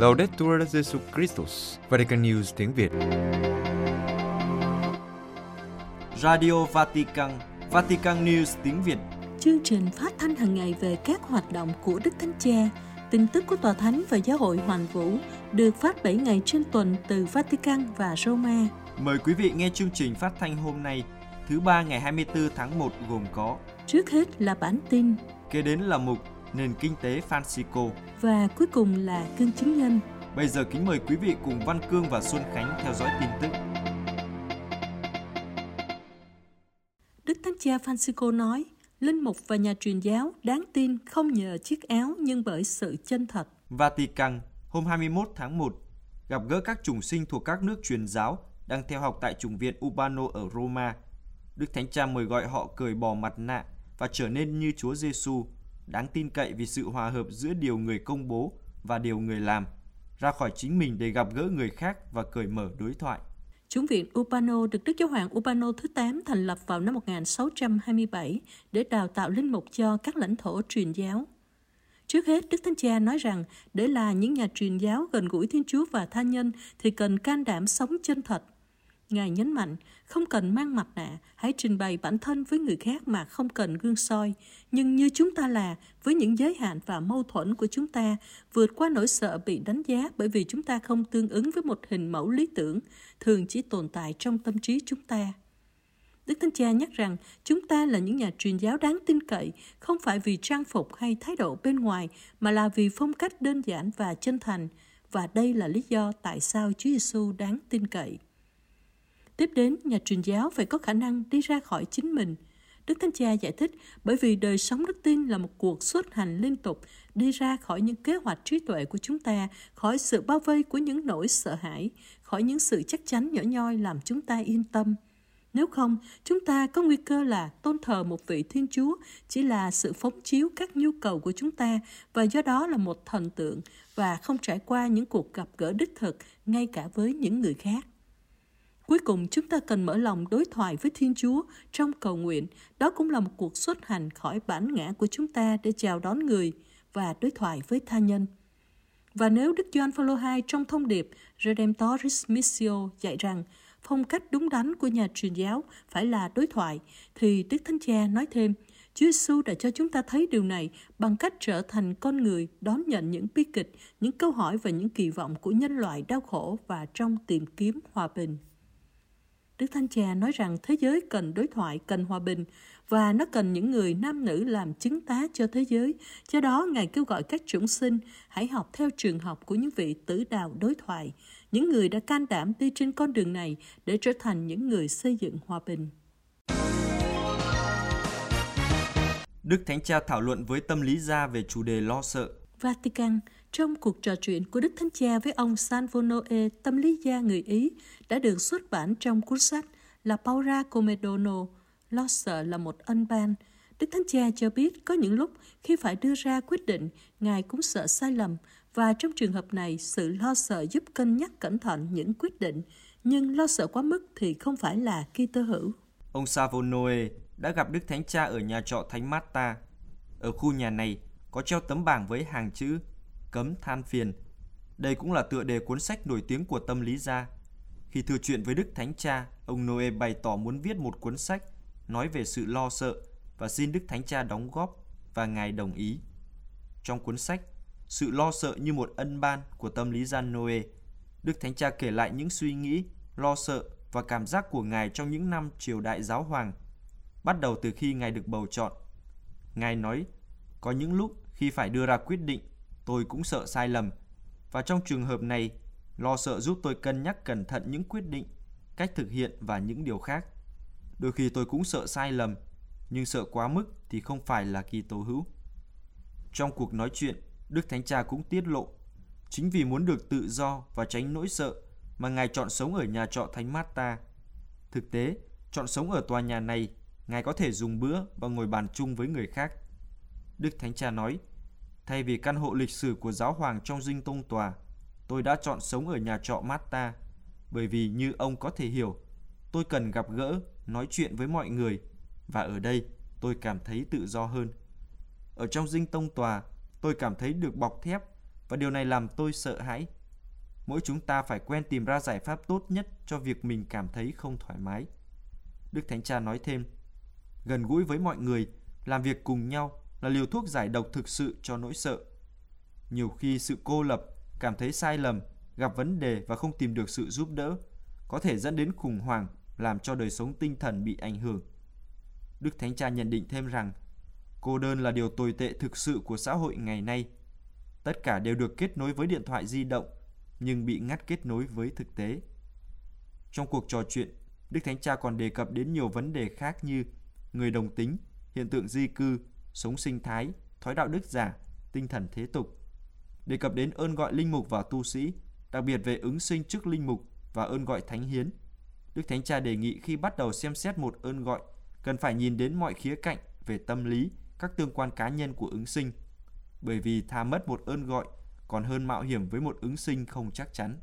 Laudetur Jesus Christus, Vatican News tiếng Việt. Radio Vatican, Vatican News tiếng Việt. Chương trình phát thanh hàng ngày về các hoạt động của Đức Thánh Cha, tin tức của Tòa Thánh và Giáo hội Hoàn Vũ được phát 7 ngày trên tuần từ Vatican và Roma. Mời quý vị nghe chương trình phát thanh hôm nay, thứ ba ngày 24 tháng 1 gồm có Trước hết là bản tin kế đến là mục nền kinh tế Francisco. và cuối cùng là cương chứng nhân. Bây giờ kính mời quý vị cùng Văn Cương và Xuân Khánh theo dõi tin tức. Đức Thánh Cha Francisco nói, linh mục và nhà truyền giáo đáng tin không nhờ chiếc áo nhưng bởi sự chân thật. Vatican, hôm 21 tháng 1, gặp gỡ các chủng sinh thuộc các nước truyền giáo đang theo học tại chủng viện Urbano ở Roma. Đức Thánh Cha mời gọi họ cởi bỏ mặt nạ và trở nên như Chúa Giêsu, đáng tin cậy vì sự hòa hợp giữa điều người công bố và điều người làm, ra khỏi chính mình để gặp gỡ người khác và cởi mở đối thoại. Chủng viện Upano được Đức Giáo hoàng Upano thứ 8 thành lập vào năm 1627 để đào tạo linh mục cho các lãnh thổ truyền giáo. Trước hết, Đức Thánh Cha nói rằng để là những nhà truyền giáo gần gũi Thiên Chúa và tha nhân thì cần can đảm sống chân thật. Ngài nhấn mạnh, không cần mang mặt nạ, hãy trình bày bản thân với người khác mà không cần gương soi, nhưng như chúng ta là, với những giới hạn và mâu thuẫn của chúng ta, vượt qua nỗi sợ bị đánh giá bởi vì chúng ta không tương ứng với một hình mẫu lý tưởng, thường chỉ tồn tại trong tâm trí chúng ta. Đức Thánh Cha nhắc rằng chúng ta là những nhà truyền giáo đáng tin cậy, không phải vì trang phục hay thái độ bên ngoài, mà là vì phong cách đơn giản và chân thành. Và đây là lý do tại sao Chúa Giêsu đáng tin cậy. Tiếp đến, nhà truyền giáo phải có khả năng đi ra khỏi chính mình. Đức Thánh Cha giải thích bởi vì đời sống đức tin là một cuộc xuất hành liên tục, đi ra khỏi những kế hoạch trí tuệ của chúng ta, khỏi sự bao vây của những nỗi sợ hãi, khỏi những sự chắc chắn nhỏ nhoi làm chúng ta yên tâm. Nếu không, chúng ta có nguy cơ là tôn thờ một vị Thiên Chúa chỉ là sự phóng chiếu các nhu cầu của chúng ta và do đó là một thần tượng và không trải qua những cuộc gặp gỡ đích thực ngay cả với những người khác. Cuối cùng, chúng ta cần mở lòng đối thoại với Thiên Chúa trong cầu nguyện. Đó cũng là một cuộc xuất hành khỏi bản ngã của chúng ta để chào đón người và đối thoại với tha nhân. Và nếu Đức Gioan Phaolô II trong thông điệp Redemptoris Missio dạy rằng phong cách đúng đắn của nhà truyền giáo phải là đối thoại, thì Đức Thánh Cha nói thêm, Chúa Giêsu đã cho chúng ta thấy điều này bằng cách trở thành con người đón nhận những bi kịch, những câu hỏi và những kỳ vọng của nhân loại đau khổ và trong tìm kiếm hòa bình. Đức Thánh Cha nói rằng thế giới cần đối thoại, cần hòa bình và nó cần những người nam nữ làm chứng tá cho thế giới. Do đó, Ngài kêu gọi các chúng sinh hãy học theo trường học của những vị tử đạo đối thoại, những người đã can đảm đi trên con đường này để trở thành những người xây dựng hòa bình. Đức Thánh Cha thảo luận với tâm lý gia về chủ đề lo sợ. Vatican, trong cuộc trò chuyện của Đức Thánh Cha với ông Sanvonoe tâm lý gia người Ý, đã được xuất bản trong cuốn sách La Paura Comedono". lo sợ là một ân ban. Đức Thánh Cha cho biết có những lúc khi phải đưa ra quyết định, Ngài cũng sợ sai lầm, và trong trường hợp này, sự lo sợ giúp cân nhắc cẩn thận những quyết định, nhưng lo sợ quá mức thì không phải là Kitô hữu. Ông Savonoe đã gặp Đức Thánh Cha ở nhà trọ Thánh Marta. Ở khu nhà này có treo tấm bảng với hàng chữ cấm than phiền. Đây cũng là tựa đề cuốn sách nổi tiếng của tâm lý gia. Khi thư chuyện với Đức Thánh Cha, ông Noe bày tỏ muốn viết một cuốn sách nói về sự lo sợ và xin Đức Thánh Cha đóng góp và Ngài đồng ý. Trong cuốn sách, sự lo sợ như một ân ban của tâm lý gia Noe, Đức Thánh Cha kể lại những suy nghĩ, lo sợ và cảm giác của Ngài trong những năm triều đại giáo hoàng, bắt đầu từ khi Ngài được bầu chọn. Ngài nói, có những lúc khi phải đưa ra quyết định, tôi cũng sợ sai lầm. Và trong trường hợp này, lo sợ giúp tôi cân nhắc cẩn thận những quyết định, cách thực hiện và những điều khác. Đôi khi tôi cũng sợ sai lầm, nhưng sợ quá mức thì không phải là kỳ tố hữu. Trong cuộc nói chuyện, Đức Thánh Cha cũng tiết lộ, chính vì muốn được tự do và tránh nỗi sợ mà Ngài chọn sống ở nhà trọ Thánh Marta. Thực tế, chọn sống ở tòa nhà này, Ngài có thể dùng bữa và ngồi bàn chung với người khác. Đức Thánh Cha nói, thay vì căn hộ lịch sử của giáo hoàng trong dinh tông tòa, tôi đã chọn sống ở nhà trọ Mata, bởi vì như ông có thể hiểu, tôi cần gặp gỡ, nói chuyện với mọi người, và ở đây tôi cảm thấy tự do hơn. Ở trong dinh tông tòa, tôi cảm thấy được bọc thép và điều này làm tôi sợ hãi. Mỗi chúng ta phải quen tìm ra giải pháp tốt nhất cho việc mình cảm thấy không thoải mái. Đức Thánh Cha nói thêm, gần gũi với mọi người, làm việc cùng nhau là liều thuốc giải độc thực sự cho nỗi sợ. Nhiều khi sự cô lập, cảm thấy sai lầm, gặp vấn đề và không tìm được sự giúp đỡ có thể dẫn đến khủng hoảng làm cho đời sống tinh thần bị ảnh hưởng. Đức Thánh Cha nhận định thêm rằng cô đơn là điều tồi tệ thực sự của xã hội ngày nay. Tất cả đều được kết nối với điện thoại di động nhưng bị ngắt kết nối với thực tế. Trong cuộc trò chuyện, Đức Thánh Cha còn đề cập đến nhiều vấn đề khác như người đồng tính, hiện tượng di cư, sống sinh thái, thói đạo đức giả, tinh thần thế tục. Đề cập đến ơn gọi linh mục và tu sĩ, đặc biệt về ứng sinh trước linh mục và ơn gọi thánh hiến. Đức Thánh Cha đề nghị khi bắt đầu xem xét một ơn gọi, cần phải nhìn đến mọi khía cạnh về tâm lý, các tương quan cá nhân của ứng sinh. Bởi vì thà mất một ơn gọi còn hơn mạo hiểm với một ứng sinh không chắc chắn.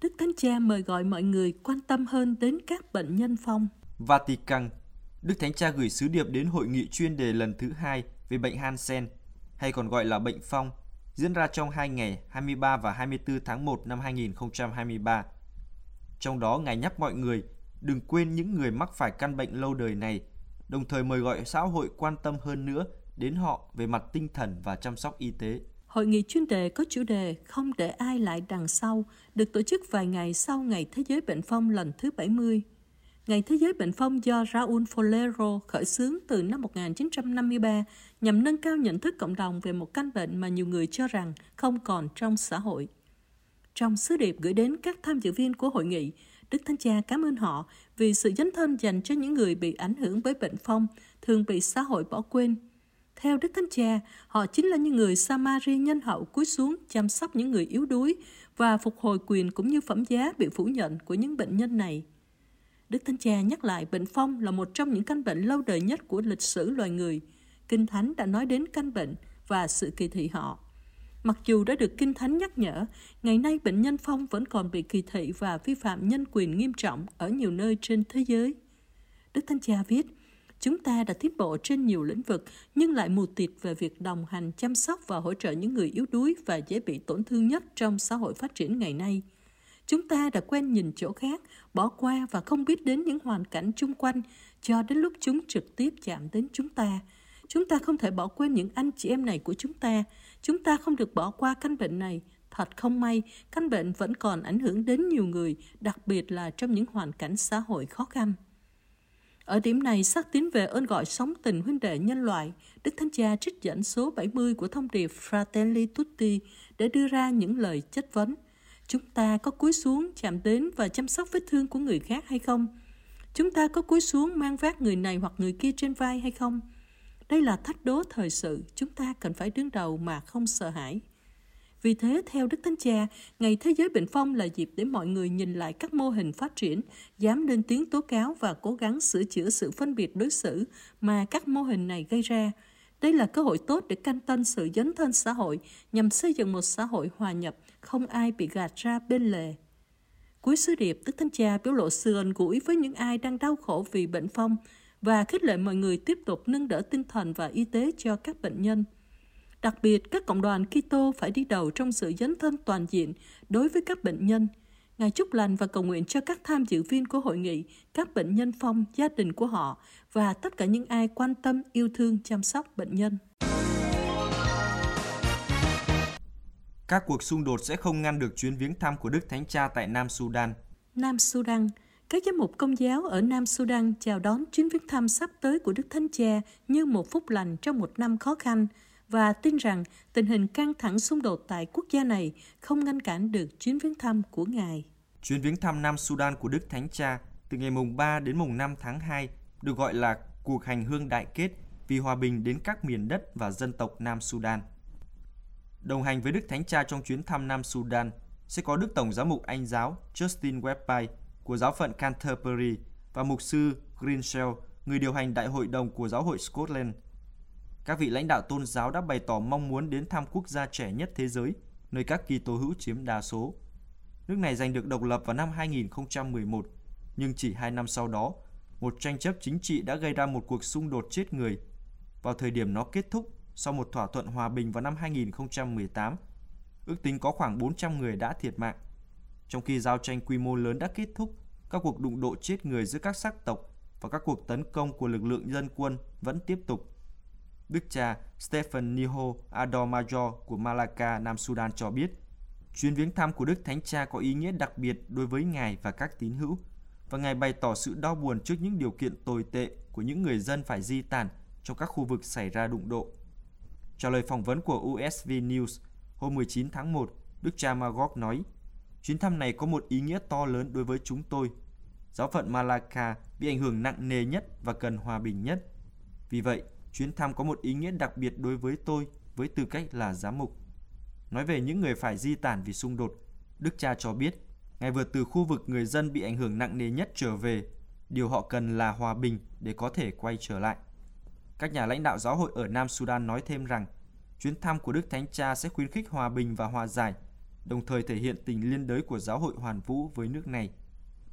Đức Thánh Cha mời gọi mọi người quan tâm hơn đến các bệnh nhân phong. Vatican Đức Thánh Cha gửi sứ điệp đến hội nghị chuyên đề lần thứ hai về bệnh Hansen, hay còn gọi là bệnh phong, diễn ra trong hai ngày 23 và 24 tháng 1 năm 2023. Trong đó, Ngài nhắc mọi người đừng quên những người mắc phải căn bệnh lâu đời này, đồng thời mời gọi xã hội quan tâm hơn nữa đến họ về mặt tinh thần và chăm sóc y tế. Hội nghị chuyên đề có chủ đề Không để ai lại đằng sau, được tổ chức vài ngày sau Ngày Thế giới Bệnh phong lần thứ 70. Ngày Thế giới Bệnh phong do Raúl Folero khởi xướng từ năm 1953 nhằm nâng cao nhận thức cộng đồng về một căn bệnh mà nhiều người cho rằng không còn trong xã hội. Trong sứ điệp gửi đến các tham dự viên của hội nghị, Đức Thánh Cha cảm ơn họ vì sự dấn thân dành cho những người bị ảnh hưởng bởi bệnh phong, thường bị xã hội bỏ quên. Theo Đức Thánh Cha, họ chính là những người Samari nhân hậu cúi xuống chăm sóc những người yếu đuối và phục hồi quyền cũng như phẩm giá bị phủ nhận của những bệnh nhân này. Đức Thánh Cha nhắc lại bệnh phong là một trong những căn bệnh lâu đời nhất của lịch sử loài người. Kinh Thánh đã nói đến căn bệnh và sự kỳ thị họ. Mặc dù đã được Kinh Thánh nhắc nhở, ngày nay bệnh nhân phong vẫn còn bị kỳ thị và vi phạm nhân quyền nghiêm trọng ở nhiều nơi trên thế giới. Đức Thánh Cha viết, Chúng ta đã tiến bộ trên nhiều lĩnh vực nhưng lại mù tịt về việc đồng hành, chăm sóc và hỗ trợ những người yếu đuối và dễ bị tổn thương nhất trong xã hội phát triển ngày nay. Chúng ta đã quen nhìn chỗ khác, bỏ qua và không biết đến những hoàn cảnh chung quanh cho đến lúc chúng trực tiếp chạm đến chúng ta. Chúng ta không thể bỏ quên những anh chị em này của chúng ta. Chúng ta không được bỏ qua căn bệnh này. Thật không may, căn bệnh vẫn còn ảnh hưởng đến nhiều người, đặc biệt là trong những hoàn cảnh xã hội khó khăn. Ở điểm này, xác tín về ơn gọi sống tình huynh đệ nhân loại, Đức Thánh Cha trích dẫn số 70 của thông điệp Fratelli Tutti để đưa ra những lời chất vấn. Chúng ta có cúi xuống chạm đến và chăm sóc vết thương của người khác hay không? Chúng ta có cúi xuống mang vác người này hoặc người kia trên vai hay không? Đây là thách đố thời sự, chúng ta cần phải đứng đầu mà không sợ hãi. Vì thế, theo Đức Thánh Cha, Ngày Thế giới Bệnh phong là dịp để mọi người nhìn lại các mô hình phát triển, dám lên tiếng tố cáo và cố gắng sửa chữa sự phân biệt đối xử mà các mô hình này gây ra. Đây là cơ hội tốt để canh tân sự dấn thân xã hội nhằm xây dựng một xã hội hòa nhập, không ai bị gạt ra bên lề. Cuối sứ điệp, Đức Thánh Cha biểu lộ sự gần gũi với những ai đang đau khổ vì bệnh phong và khích lệ mọi người tiếp tục nâng đỡ tinh thần và y tế cho các bệnh nhân. Đặc biệt, các cộng đoàn Kitô phải đi đầu trong sự dấn thân toàn diện đối với các bệnh nhân. Ngài chúc lành và cầu nguyện cho các tham dự viên của hội nghị, các bệnh nhân phong, gia đình của họ và tất cả những ai quan tâm, yêu thương, chăm sóc bệnh nhân. Các cuộc xung đột sẽ không ngăn được chuyến viếng thăm của Đức Thánh Cha tại Nam Sudan. Nam Sudan các giám mục công giáo ở Nam Sudan chào đón chuyến viếng thăm sắp tới của Đức Thánh Cha như một phúc lành trong một năm khó khăn – và tin rằng tình hình căng thẳng xung đột tại quốc gia này không ngăn cản được chuyến viếng thăm của Ngài. Chuyến viếng thăm Nam Sudan của Đức Thánh Cha từ ngày mùng 3 đến mùng 5 tháng 2 được gọi là cuộc hành hương đại kết vì hòa bình đến các miền đất và dân tộc Nam Sudan. Đồng hành với Đức Thánh Cha trong chuyến thăm Nam Sudan sẽ có Đức Tổng giám mục Anh giáo Justin Webby của giáo phận Canterbury và mục sư Greenshell, người điều hành đại hội đồng của giáo hội Scotland các vị lãnh đạo tôn giáo đã bày tỏ mong muốn đến thăm quốc gia trẻ nhất thế giới, nơi các kỳ tố hữu chiếm đa số. Nước này giành được độc lập vào năm 2011, nhưng chỉ hai năm sau đó, một tranh chấp chính trị đã gây ra một cuộc xung đột chết người. Vào thời điểm nó kết thúc, sau một thỏa thuận hòa bình vào năm 2018. Ước tính có khoảng 400 người đã thiệt mạng. Trong khi giao tranh quy mô lớn đã kết thúc, các cuộc đụng độ chết người giữa các sắc tộc và các cuộc tấn công của lực lượng dân quân vẫn tiếp tục. Đức cha Stephen Niho Adormajor của Malacca, Nam Sudan cho biết, chuyến viếng thăm của Đức Thánh Cha có ý nghĩa đặc biệt đối với Ngài và các tín hữu, và Ngài bày tỏ sự đau buồn trước những điều kiện tồi tệ của những người dân phải di tản trong các khu vực xảy ra đụng độ. Trả lời phỏng vấn của USV News hôm 19 tháng 1, Đức cha Magog nói, chuyến thăm này có một ý nghĩa to lớn đối với chúng tôi. Giáo phận Malacca bị ảnh hưởng nặng nề nhất và cần hòa bình nhất. Vì vậy, chuyến thăm có một ý nghĩa đặc biệt đối với tôi với tư cách là giám mục. Nói về những người phải di tản vì xung đột, Đức cha cho biết, Ngài vừa từ khu vực người dân bị ảnh hưởng nặng nề nhất trở về, điều họ cần là hòa bình để có thể quay trở lại. Các nhà lãnh đạo giáo hội ở Nam Sudan nói thêm rằng, chuyến thăm của Đức Thánh Cha sẽ khuyến khích hòa bình và hòa giải, đồng thời thể hiện tình liên đới của giáo hội hoàn vũ với nước này.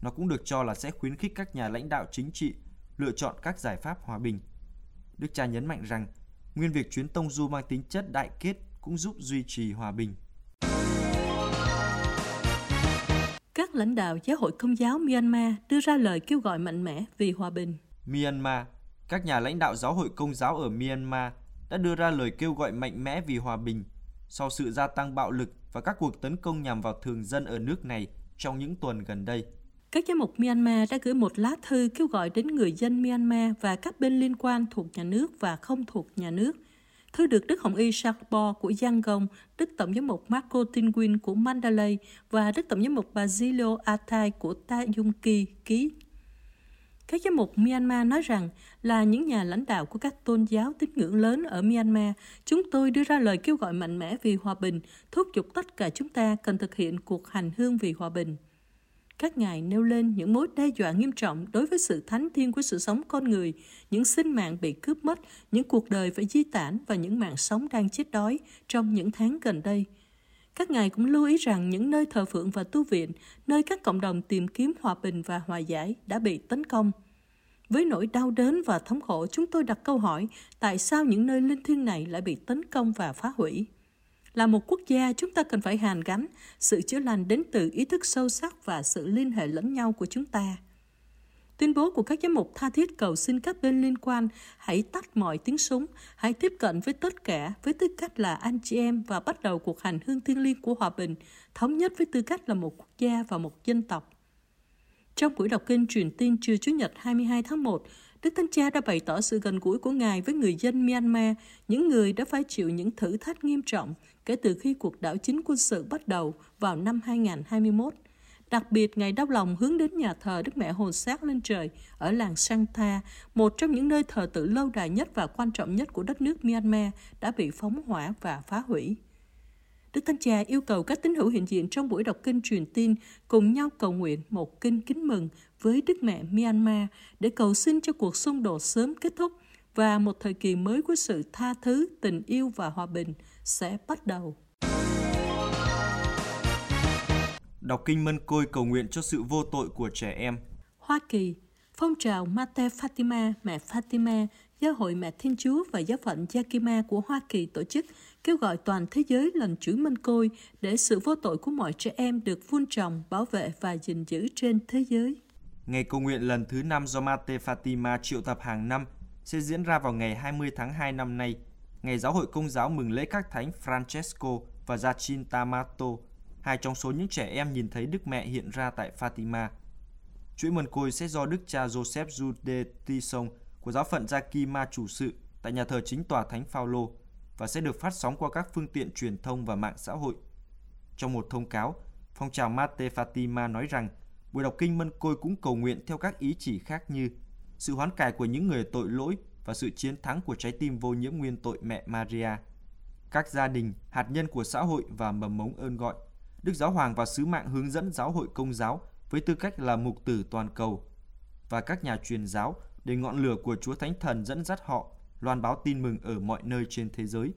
Nó cũng được cho là sẽ khuyến khích các nhà lãnh đạo chính trị lựa chọn các giải pháp hòa bình. Đức cha nhấn mạnh rằng, nguyên việc chuyến tông du mang tính chất đại kết cũng giúp duy trì hòa bình. Các lãnh đạo giáo hội công giáo Myanmar đưa ra lời kêu gọi mạnh mẽ vì hòa bình. Myanmar, các nhà lãnh đạo giáo hội công giáo ở Myanmar đã đưa ra lời kêu gọi mạnh mẽ vì hòa bình sau sự gia tăng bạo lực và các cuộc tấn công nhằm vào thường dân ở nước này trong những tuần gần đây. Các giám mục Myanmar đã gửi một lá thư kêu gọi đến người dân Myanmar và các bên liên quan thuộc nhà nước và không thuộc nhà nước. Thư được Đức Hồng Y Sharpo của Yangon, Đức Tổng giám mục Marco Tinguin của Mandalay và Đức Tổng giám mục Basilio Atai của Ta Dung Ki ký. Các giám mục Myanmar nói rằng là những nhà lãnh đạo của các tôn giáo tín ngưỡng lớn ở Myanmar, chúng tôi đưa ra lời kêu gọi mạnh mẽ vì hòa bình, thúc giục tất cả chúng ta cần thực hiện cuộc hành hương vì hòa bình. Các ngài nêu lên những mối đe dọa nghiêm trọng đối với sự thánh thiên của sự sống con người, những sinh mạng bị cướp mất, những cuộc đời phải di tản và những mạng sống đang chết đói trong những tháng gần đây. Các ngài cũng lưu ý rằng những nơi thờ phượng và tu viện, nơi các cộng đồng tìm kiếm hòa bình và hòa giải đã bị tấn công. Với nỗi đau đớn và thống khổ, chúng tôi đặt câu hỏi tại sao những nơi linh thiêng này lại bị tấn công và phá hủy. Là một quốc gia, chúng ta cần phải hàn gắn sự chữa lành đến từ ý thức sâu sắc và sự liên hệ lẫn nhau của chúng ta. Tuyên bố của các giám mục tha thiết cầu xin các bên liên quan hãy tắt mọi tiếng súng, hãy tiếp cận với tất cả với tư cách là anh chị em và bắt đầu cuộc hành hương thiên liêng của hòa bình, thống nhất với tư cách là một quốc gia và một dân tộc. Trong buổi đọc kinh truyền tin trưa Chủ nhật 22 tháng 1, Đức Thánh Cha đã bày tỏ sự gần gũi của Ngài với người dân Myanmar, những người đã phải chịu những thử thách nghiêm trọng kể từ khi cuộc đảo chính quân sự bắt đầu vào năm 2021. Đặc biệt, Ngài đau lòng hướng đến nhà thờ Đức Mẹ Hồn Xác lên trời ở làng Santa, một trong những nơi thờ tự lâu đài nhất và quan trọng nhất của đất nước Myanmar đã bị phóng hỏa và phá hủy. Đức Thánh Cha yêu cầu các tín hữu hiện diện trong buổi đọc kinh truyền tin cùng nhau cầu nguyện một kinh kính mừng với Đức Mẹ Myanmar để cầu xin cho cuộc xung đột sớm kết thúc và một thời kỳ mới của sự tha thứ, tình yêu và hòa bình sẽ bắt đầu. Đọc kinh Mân Côi cầu nguyện cho sự vô tội của trẻ em. Hoa Kỳ, phong trào Mate Fatima, Mẹ Fatima, Giáo hội Mẹ Thiên Chúa và Giáo phận Yakima của Hoa Kỳ tổ chức kêu gọi toàn thế giới lần chuỗi Mân Côi để sự vô tội của mọi trẻ em được vun trồng, bảo vệ và gìn giữ trên thế giới. Ngày cầu nguyện lần thứ 5 do Mate Fatima triệu tập hàng năm sẽ diễn ra vào ngày 20 tháng 2 năm nay, ngày giáo hội công giáo mừng lễ các thánh Francesco và Jacinta Mato, hai trong số những trẻ em nhìn thấy Đức Mẹ hiện ra tại Fatima. Chuỗi mần côi sẽ do Đức cha Joseph Jude Tison của giáo phận Jakima chủ sự tại nhà thờ chính tòa Thánh Phaolô và sẽ được phát sóng qua các phương tiện truyền thông và mạng xã hội. Trong một thông cáo, phong trào Mate Fatima nói rằng buổi đọc kinh Mân Côi cũng cầu nguyện theo các ý chỉ khác như sự hoán cải của những người tội lỗi và sự chiến thắng của trái tim vô nhiễm nguyên tội mẹ Maria. Các gia đình, hạt nhân của xã hội và mầm mống ơn gọi. Đức Giáo Hoàng và sứ mạng hướng dẫn giáo hội công giáo với tư cách là mục tử toàn cầu và các nhà truyền giáo để ngọn lửa của Chúa Thánh Thần dẫn dắt họ loan báo tin mừng ở mọi nơi trên thế giới.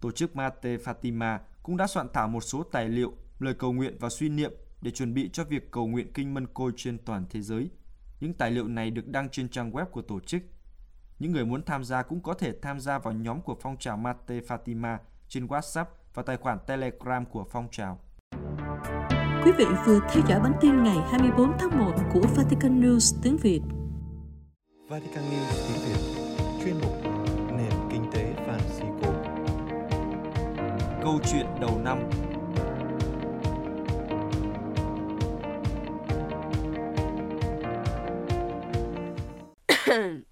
Tổ chức Mate Fatima cũng đã soạn thảo một số tài liệu, lời cầu nguyện và suy niệm để chuẩn bị cho việc cầu nguyện kinh mân côi trên toàn thế giới. Những tài liệu này được đăng trên trang web của tổ chức. Những người muốn tham gia cũng có thể tham gia vào nhóm của phong trào Mate Fatima trên WhatsApp và tài khoản Telegram của phong trào. Quý vị vừa theo dõi bản tin ngày 24 tháng 1 của Vatican News tiếng Việt. Vatican News tiếng Việt chuyên mục nền kinh tế Francisco. Câu chuyện đầu năm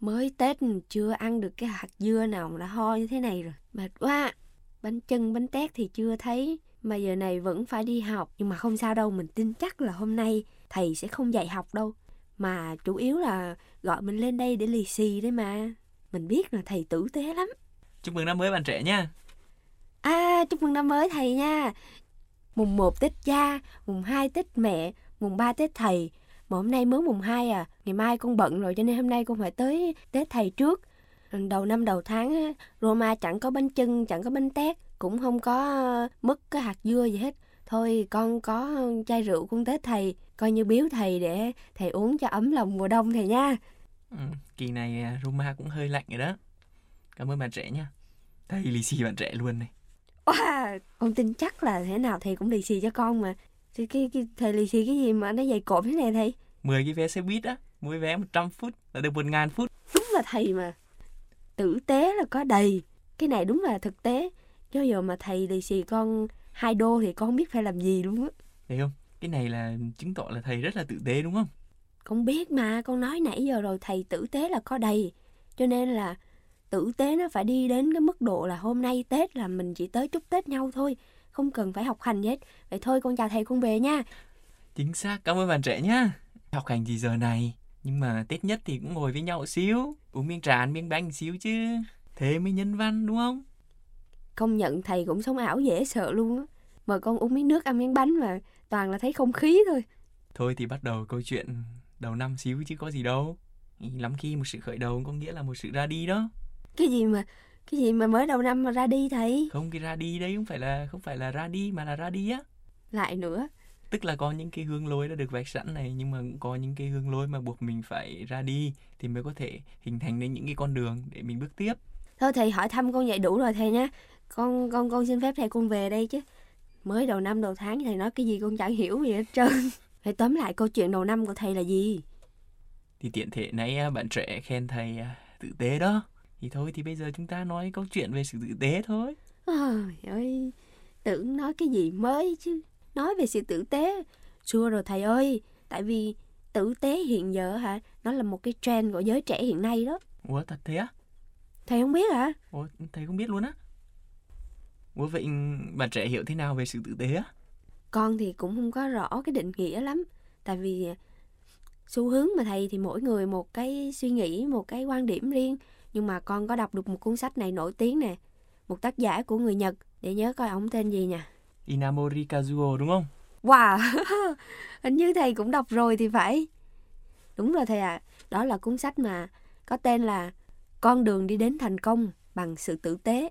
mới Tết chưa ăn được cái hạt dưa nào mà đã ho như thế này rồi. Mệt quá. Bánh chưng, bánh tét thì chưa thấy. Mà giờ này vẫn phải đi học. Nhưng mà không sao đâu, mình tin chắc là hôm nay thầy sẽ không dạy học đâu. Mà chủ yếu là gọi mình lên đây để lì xì đấy mà. Mình biết là thầy tử tế lắm. Chúc mừng năm mới bạn trẻ nha. À, chúc mừng năm mới thầy nha. Mùng 1 Tết cha, mùng 2 Tết mẹ, mùng 3 Tết thầy, mà hôm nay mới mùng 2 à, ngày mai con bận rồi cho nên hôm nay con phải tới Tết thầy trước. Đầu năm đầu tháng Roma chẳng có bánh chưng, chẳng có bánh tét, cũng không có mứt cái hạt dưa gì hết. Thôi con có chai rượu con Tết thầy, coi như biếu thầy để thầy uống cho ấm lòng mùa đông thầy nha. Ừ, kỳ này à, Roma cũng hơi lạnh rồi đó. Cảm ơn bạn trẻ nha. Thầy lì xì bạn trẻ luôn này. Wow, con tin chắc là thế nào thầy cũng lì xì cho con mà. Thì cái, cái thầy lì xì cái gì mà nó dày cộm thế này thầy? 10 cái vé xe buýt á, mỗi vé 100 phút là được 1.000 phút. Đúng là thầy mà. Tử tế là có đầy. Cái này đúng là thực tế. Cho giờ mà thầy lì xì con hai đô thì con không biết phải làm gì luôn á. Thấy không? Cái này là chứng tỏ là thầy rất là tử tế đúng không? Con biết mà, con nói nãy giờ rồi thầy tử tế là có đầy. Cho nên là tử tế nó phải đi đến cái mức độ là hôm nay Tết là mình chỉ tới chúc Tết nhau thôi. Không cần phải học hành gì hết. Vậy thôi con chào thầy con về nha. Chính xác, cảm ơn bạn trẻ nhá. Học hành gì giờ này? Nhưng mà Tết nhất thì cũng ngồi với nhau xíu, uống miếng trà, ăn miếng bánh xíu chứ. Thế mới nhân văn đúng không? Công nhận thầy cũng sống ảo dễ sợ luôn á. Mời con uống miếng nước ăn miếng bánh mà toàn là thấy không khí thôi. Thôi thì bắt đầu câu chuyện đầu năm xíu chứ có gì đâu. Lắm khi một sự khởi đầu có nghĩa là một sự ra đi đó. Cái gì mà cái gì mà mới đầu năm mà ra đi thầy? Không cái ra đi đấy không phải là không phải là ra đi mà là ra đi á. Lại nữa. Tức là có những cái hương lối đã được vạch sẵn này nhưng mà cũng có những cái hương lối mà buộc mình phải ra đi thì mới có thể hình thành nên những cái con đường để mình bước tiếp. Thôi thầy hỏi thăm con vậy đủ rồi thầy nhé. Con con con xin phép thầy con về đây chứ. Mới đầu năm đầu tháng thầy nói cái gì con chẳng hiểu gì hết trơn. Thầy tóm lại câu chuyện đầu năm của thầy là gì? Thì tiện thể nãy à, bạn trẻ khen thầy à, tử tế đó. Thì thôi thì bây giờ chúng ta nói câu chuyện về sự tử tế thôi. Ôi ơi, tưởng nói cái gì mới chứ. Nói về sự tử tế. Xưa rồi thầy ơi, tại vì tử tế hiện giờ hả, nó là một cái trend của giới trẻ hiện nay đó. Ủa thật thế á? Thầy không biết hả? Ủa thầy không biết luôn á? Ủa vậy bạn trẻ hiểu thế nào về sự tử tế á? Con thì cũng không có rõ cái định nghĩa lắm. Tại vì xu hướng mà thầy thì mỗi người một cái suy nghĩ, một cái quan điểm riêng. Nhưng mà con có đọc được một cuốn sách này nổi tiếng nè. Một tác giả của người Nhật. Để nhớ coi ông tên gì nha. Inamori Kazuo đúng không? Wow, hình như thầy cũng đọc rồi thì phải. Đúng rồi thầy ạ, à. đó là cuốn sách mà có tên là Con đường đi đến thành công bằng sự tử tế.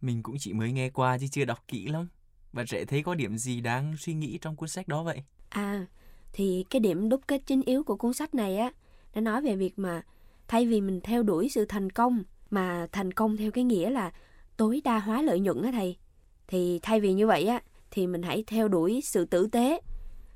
Mình cũng chỉ mới nghe qua chứ chưa đọc kỹ lắm. Bạn trẻ thấy có điểm gì đáng suy nghĩ trong cuốn sách đó vậy? À, thì cái điểm đúc kết chính yếu của cuốn sách này á, nó nói về việc mà thay vì mình theo đuổi sự thành công mà thành công theo cái nghĩa là tối đa hóa lợi nhuận á thầy thì thay vì như vậy á thì mình hãy theo đuổi sự tử tế.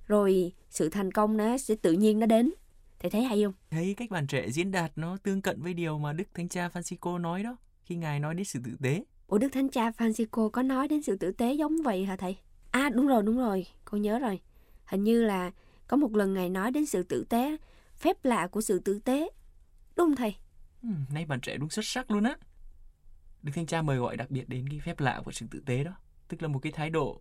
Rồi sự thành công nó sẽ tự nhiên nó đến. Thầy thấy hay không? Thấy cách bạn trẻ diễn đạt nó tương cận với điều mà đức thánh cha francisco nói đó khi ngài nói đến sự tử tế. Ủa đức thánh cha francisco có nói đến sự tử tế giống vậy hả thầy? À đúng rồi đúng rồi. Con nhớ rồi. Hình như là có một lần ngài nói đến sự tử tế phép lạ của sự tử tế. Đúng thầy? Ừ, nay bạn trẻ đúng xuất sắc luôn á. Đức thánh cha mời gọi đặc biệt đến cái phép lạ của sự tử tế đó tức là một cái thái độ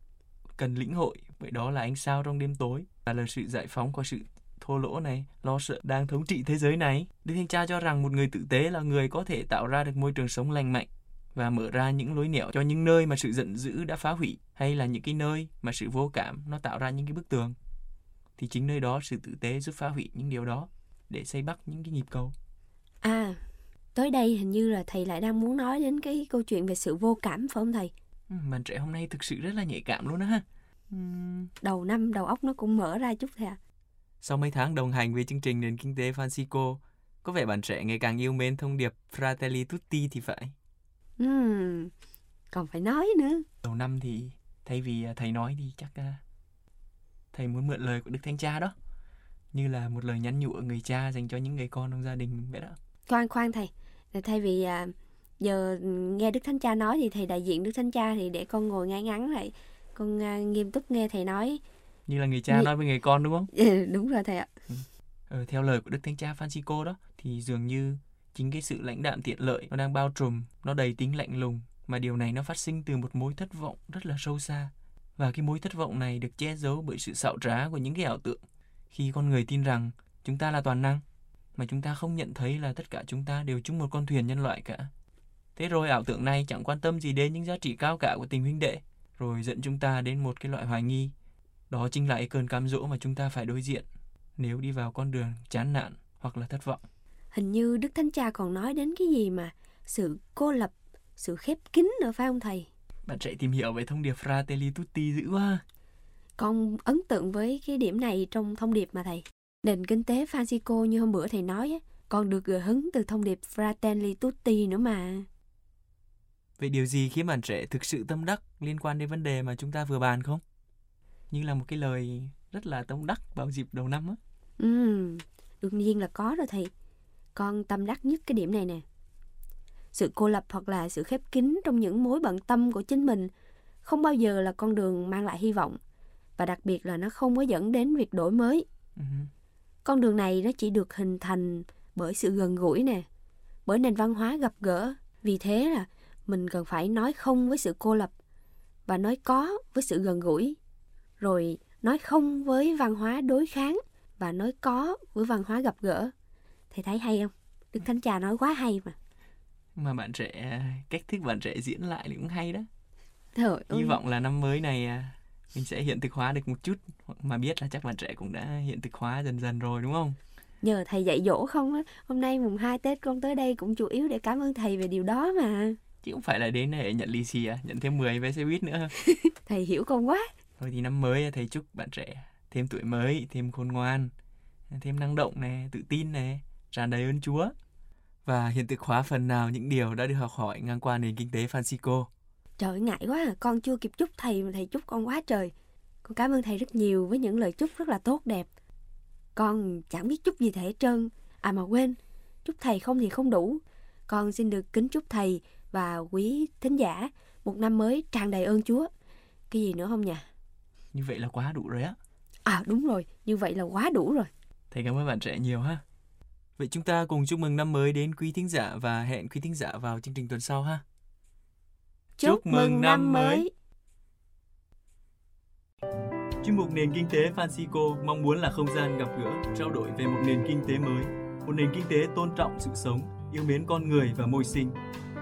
cần lĩnh hội. Vậy đó là ánh sao trong đêm tối và là sự giải phóng qua sự thô lỗ này, lo sợ đang thống trị thế giới này. Đức thánh cha cho rằng một người tử tế là người có thể tạo ra được môi trường sống lành mạnh và mở ra những lối nẻo cho những nơi mà sự giận dữ đã phá hủy, hay là những cái nơi mà sự vô cảm nó tạo ra những cái bức tường. Thì chính nơi đó sự tử tế giúp phá hủy những điều đó để xây bắt những cái nhịp cầu. À tới đây hình như là thầy lại đang muốn nói đến cái câu chuyện về sự vô cảm phải không thầy? Bạn trẻ hôm nay thực sự rất là nhạy cảm luôn á ha. Đầu năm đầu óc nó cũng mở ra chút thầy à. Sau mấy tháng đồng hành với chương trình nền kinh tế Francisco, có vẻ bạn trẻ ngày càng yêu mến thông điệp Fratelli Tutti thì phải. Ừm, còn phải nói nữa. Đầu năm thì thay vì à, thầy nói thì chắc à, thầy muốn mượn lời của Đức Thánh Cha đó. Như là một lời nhắn nhủ của người cha dành cho những người con trong gia đình vậy đó. Khoan khoan thầy, thay vì à, giờ nghe Đức Thánh Cha nói thì thầy đại diện Đức Thánh Cha thì để con ngồi ngay ngắn lại, con à, nghiêm túc nghe thầy nói. Như là người cha Như- nói với người con đúng không? Ừ, Đúng rồi thầy ạ. Ờ, theo lời của Đức Thánh Cha Francisco đó thì dường như chính cái sự lãnh đạm tiện lợi nó đang bao trùm, nó đầy tính lạnh lùng mà điều này nó phát sinh từ một mối thất vọng rất là sâu xa. Và cái mối thất vọng này được che giấu bởi sự xạo trá của những cái ảo tượng. Khi con người tin rằng chúng ta là toàn năng mà chúng ta không nhận thấy là tất cả chúng ta đều chung một con thuyền nhân loại cả. Thế rồi ảo tượng này chẳng quan tâm gì đến những giá trị cao cả của tình huynh đệ, rồi dẫn chúng ta đến một cái loại hoài nghi. Đó chính là cái cơn cám dỗ mà chúng ta phải đối diện nếu đi vào con đường chán nản hoặc là thất vọng. Hình như Đức Thánh Cha còn nói đến cái gì mà sự cô lập, sự khép kín nữa phải không thầy? Bạn trẻ tìm hiểu về thông điệp Fratelli Tutti dữ quá. Con ấn tượng với cái điểm này trong thông điệp mà thầy. Nền kinh tế Francisco như hôm bữa thầy nói còn được gợi hứng từ thông điệp Fratelli Tutti nữa mà. Vậy điều gì khiến bạn trẻ thực sự tâm đắc liên quan đến vấn đề mà chúng ta vừa bàn không? Như là một cái lời rất là tâm đắc vào dịp đầu năm á. Ừm, đương nhiên là có rồi thầy. Con tâm đắc nhất cái điểm này nè. Sự cô lập hoặc là sự khép kín trong những mối bận tâm của chính mình không bao giờ là con đường mang lại hy vọng. Và đặc biệt là nó không có dẫn đến việc đổi mới. Ừ. Con đường này nó chỉ được hình thành bởi sự gần gũi nè, bởi nền văn hóa gặp gỡ. Vì thế là mình cần phải nói không với sự cô lập và nói có với sự gần gũi. Rồi nói không với văn hóa đối kháng và nói có với văn hóa gặp gỡ. Thầy thấy hay không? Đức Thánh Cha nói quá hay mà. Mà bạn trẻ, cách thức bạn trẻ diễn lại thì cũng hay đó. Trời Hy vọng là năm mới này à, mình sẽ hiện thực hóa được một chút. Mà biết là chắc bạn trẻ cũng đã hiện thực hóa dần dần rồi đúng không? Nhờ thầy dạy dỗ không á. Hôm nay mùng 2 Tết con tới đây cũng chủ yếu để cảm ơn thầy về điều đó mà. Chứ không phải là đến để nhận lì xì à, nhận thêm 10 vé xe buýt nữa. Thầy hiểu con quá. Rồi thì năm mới thầy chúc bạn trẻ thêm tuổi mới, thêm khôn ngoan, thêm năng động nè, tự tin nè, tràn đầy ơn Chúa. Và hiện thực hóa phần nào những điều đã được học hỏi ngang qua nền kinh tế Francisco. Trời ơi, ngại quá à. Con chưa kịp chúc thầy mà thầy chúc con quá trời. Con cảm ơn thầy rất nhiều với những lời chúc rất là tốt đẹp. Con chẳng biết chúc gì thầy hết trơn. À mà quên, chúc thầy không thì không đủ. Con xin được kính chúc thầy và quý thính giả một năm mới tràn đầy ơn Chúa. Cái gì nữa không nhỉ? Như vậy là quá đủ rồi á. À đúng rồi, như vậy là quá đủ rồi. Thầy cảm ơn bạn trẻ nhiều ha. Vậy chúng ta cùng chúc mừng năm mới đến quý thính giả và hẹn quý thính giả vào chương trình tuần sau ha. Chúc mừng năm mới. Chuyên mục Nền Kinh tế Francisco mong muốn là không gian gặp gỡ, trao đổi về một nền kinh tế mới, một nền kinh tế tôn trọng sự sống, yêu mến con người và môi sinh.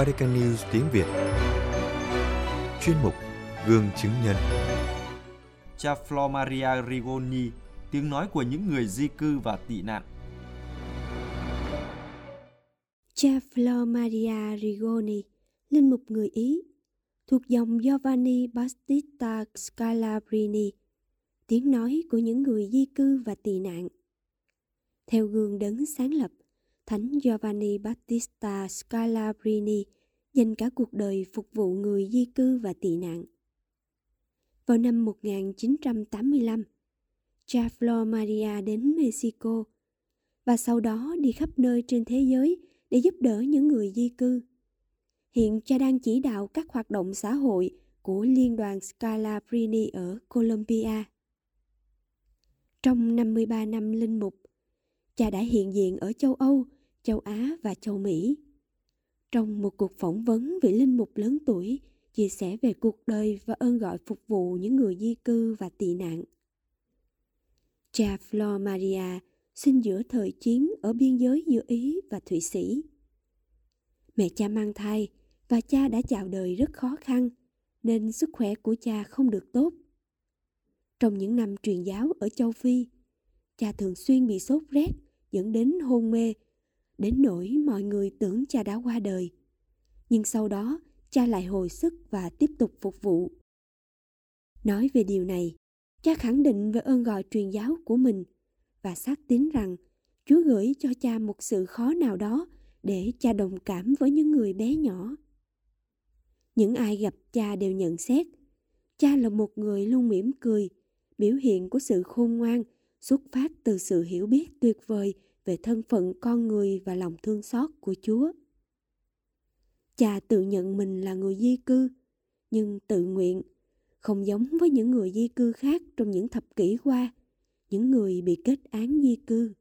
Vatican News tiếng Việt Chuyên mục Gương chứng nhân Cha Flor Maria Rigoni, tiếng nói của những người di cư và tị nạn. Cha Flor Maria Rigoni, linh mục người Ý, thuộc dòng Giovanni Battista Scalabrini, tiếng nói của những người di cư và tị nạn. Theo gương đấng sáng lập, Thánh Giovanni Battista Scalabrini dành cả cuộc đời phục vụ người di cư và tị nạn. Vào năm 1985, cha Flor Maria đến Mexico và sau đó đi khắp nơi trên thế giới để giúp đỡ những người di cư. Hiện cha đang chỉ đạo các hoạt động xã hội của Liên đoàn Scalabrini ở Colombia. Trong 53 năm linh mục, cha đã hiện diện ở châu Âu, châu Á và châu Mỹ. Trong một cuộc phỏng vấn vị linh mục lớn tuổi chia sẻ về cuộc đời và ơn gọi phục vụ những người di cư và tị nạn. Cha Flor Maria sinh giữa thời chiến ở biên giới giữa Ý và Thụy Sĩ. Mẹ cha mang thai và cha đã chào đời rất khó khăn nên sức khỏe của cha không được tốt. Trong những năm truyền giáo ở châu Phi, cha thường xuyên bị sốt rét dẫn đến hôn mê, đến nỗi mọi người tưởng cha đã qua đời. Nhưng sau đó, cha lại hồi sức và tiếp tục phục vụ. Nói về điều này, cha khẳng định về ơn gọi truyền giáo của mình và xác tín rằng Chúa gửi cho cha một sự khó nào đó để cha đồng cảm với những người bé nhỏ. Những ai gặp cha đều nhận xét, cha là một người luôn mỉm cười, biểu hiện của sự khôn ngoan, xuất phát từ sự hiểu biết tuyệt vời về thân phận con người và lòng thương xót của Chúa. Cha tự nhận mình là người di cư, nhưng tự nguyện, không giống với những người di cư khác trong những thập kỷ qua, những người bị kết án di cư.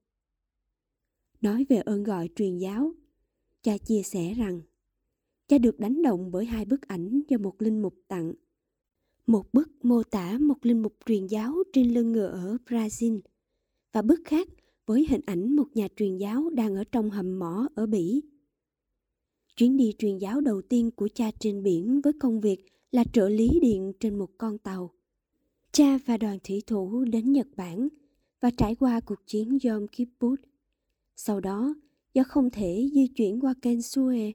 Nói về ơn gọi truyền giáo, cha chia sẻ rằng cha được đánh động bởi hai bức ảnh do một linh mục tặng. Một bức mô tả một linh mục truyền giáo trên lưng ngựa ở Brazil và bức khác với hình ảnh một nhà truyền giáo đang ở trong hầm mỏ ở Bỉ. Chuyến đi truyền giáo đầu tiên của cha trên biển với công việc là trợ lý điện trên một con tàu. Cha và đoàn thủy thủ đến Nhật Bản và trải qua cuộc chiến Yom Kippur. Sau đó, do không thể di chuyển qua kênh Suez,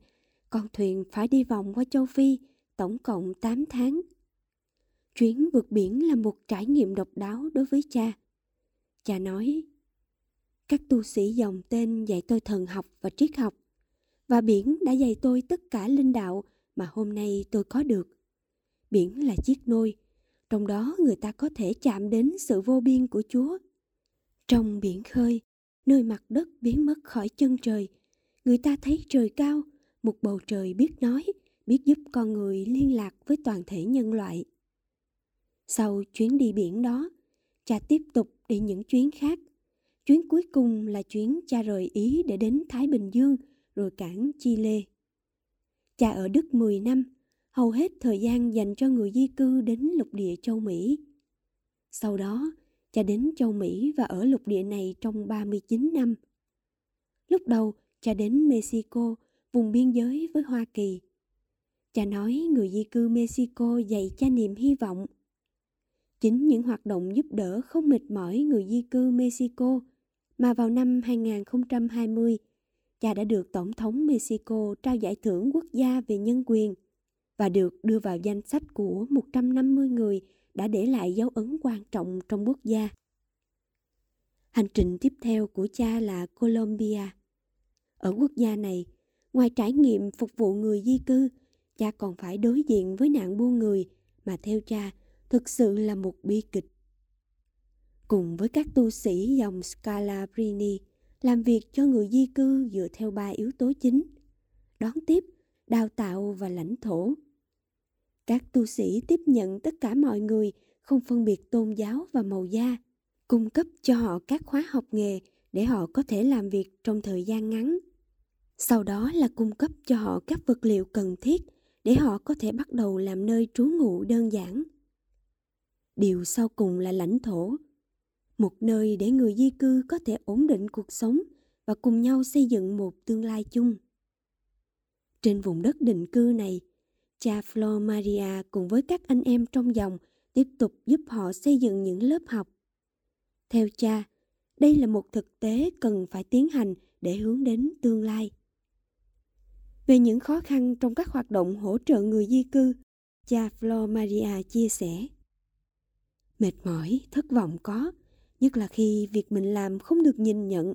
con thuyền phải đi vòng qua châu Phi tổng cộng 8 tháng. Chuyến vượt biển là một trải nghiệm độc đáo đối với cha. Cha nói, các tu sĩ dòng tên dạy tôi thần học và triết học, và biển đã dạy tôi tất cả linh đạo mà hôm nay tôi có được. Biển là chiếc nôi, trong đó người ta có thể chạm đến sự vô biên của Chúa. Trong biển khơi, nơi mặt đất biến mất khỏi chân trời, người ta thấy trời cao, một bầu trời biết nói, biết giúp con người liên lạc với toàn thể nhân loại. Sau chuyến đi biển đó, cha tiếp tục đi những chuyến khác. Chuyến cuối cùng là chuyến cha rời Ý để đến Thái Bình Dương rồi cảng Chile. Cha ở Đức 10 năm, hầu hết thời gian dành cho người di cư đến lục địa châu Mỹ. Sau đó, cha đến châu Mỹ và ở lục địa này trong 39 năm. Lúc đầu, cha đến Mexico, vùng biên giới với Hoa Kỳ. Cha nói người di cư Mexico dạy cha niềm hy vọng. Chính những hoạt động giúp đỡ không mệt mỏi người di cư Mexico mà vào năm 2020, cha đã được Tổng thống Mexico trao giải thưởng quốc gia về nhân quyền và được đưa vào danh sách của 150 người đã để lại dấu ấn quan trọng trong quốc gia. Hành trình tiếp theo của cha là Colombia. Ở quốc gia này, ngoài trải nghiệm phục vụ người di cư, cha còn phải đối diện với nạn buôn người mà theo cha thực sự là một bi kịch. Cùng với các tu sĩ dòng Scalabrini làm việc cho người di cư dựa theo ba yếu tố chính: đón tiếp, đào tạo và lãnh thổ. Các tu sĩ tiếp nhận tất cả mọi người, không phân biệt tôn giáo và màu da, cung cấp cho họ các khóa học nghề để họ có thể làm việc trong thời gian ngắn. Sau đó là cung cấp cho họ các vật liệu cần thiết để họ có thể bắt đầu làm nơi trú ngụ đơn giản. Điều sau cùng là lãnh thổ, một nơi để người di cư có thể ổn định cuộc sống và cùng nhau xây dựng một tương lai chung. Trên vùng đất định cư này, cha Flor Maria cùng với các anh em trong dòng tiếp tục giúp họ xây dựng những lớp học. Theo cha, đây là một thực tế cần phải tiến hành để hướng đến tương lai. Về những khó khăn trong các hoạt động hỗ trợ người di cư, cha Flor Maria chia sẻ. Mệt mỏi, thất vọng có, nhất là khi việc mình làm không được nhìn nhận.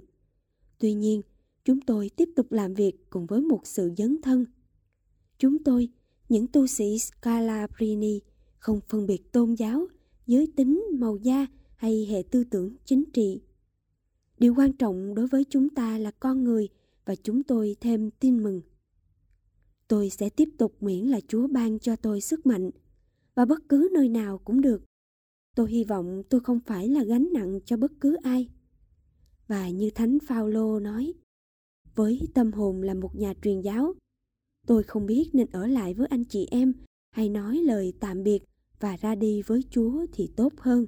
Tuy nhiên, chúng tôi tiếp tục làm việc cùng với một sự dấn thân. Chúng tôi những tu sĩ Scalabrini không phân biệt tôn giáo, giới tính, màu da hay hệ tư tưởng chính trị. Điều quan trọng đối với chúng ta là con người và chúng tôi thêm tin mừng. Tôi sẽ tiếp tục miễn là Chúa ban cho tôi sức mạnh và bất cứ nơi nào cũng được. Tôi hy vọng tôi không phải là gánh nặng cho bất cứ ai. Và như Thánh Phaolô nói, với tâm hồn là một nhà truyền giáo, Tôi không biết nên ở lại với anh chị em hay nói lời tạm biệt và ra đi với Chúa thì tốt hơn.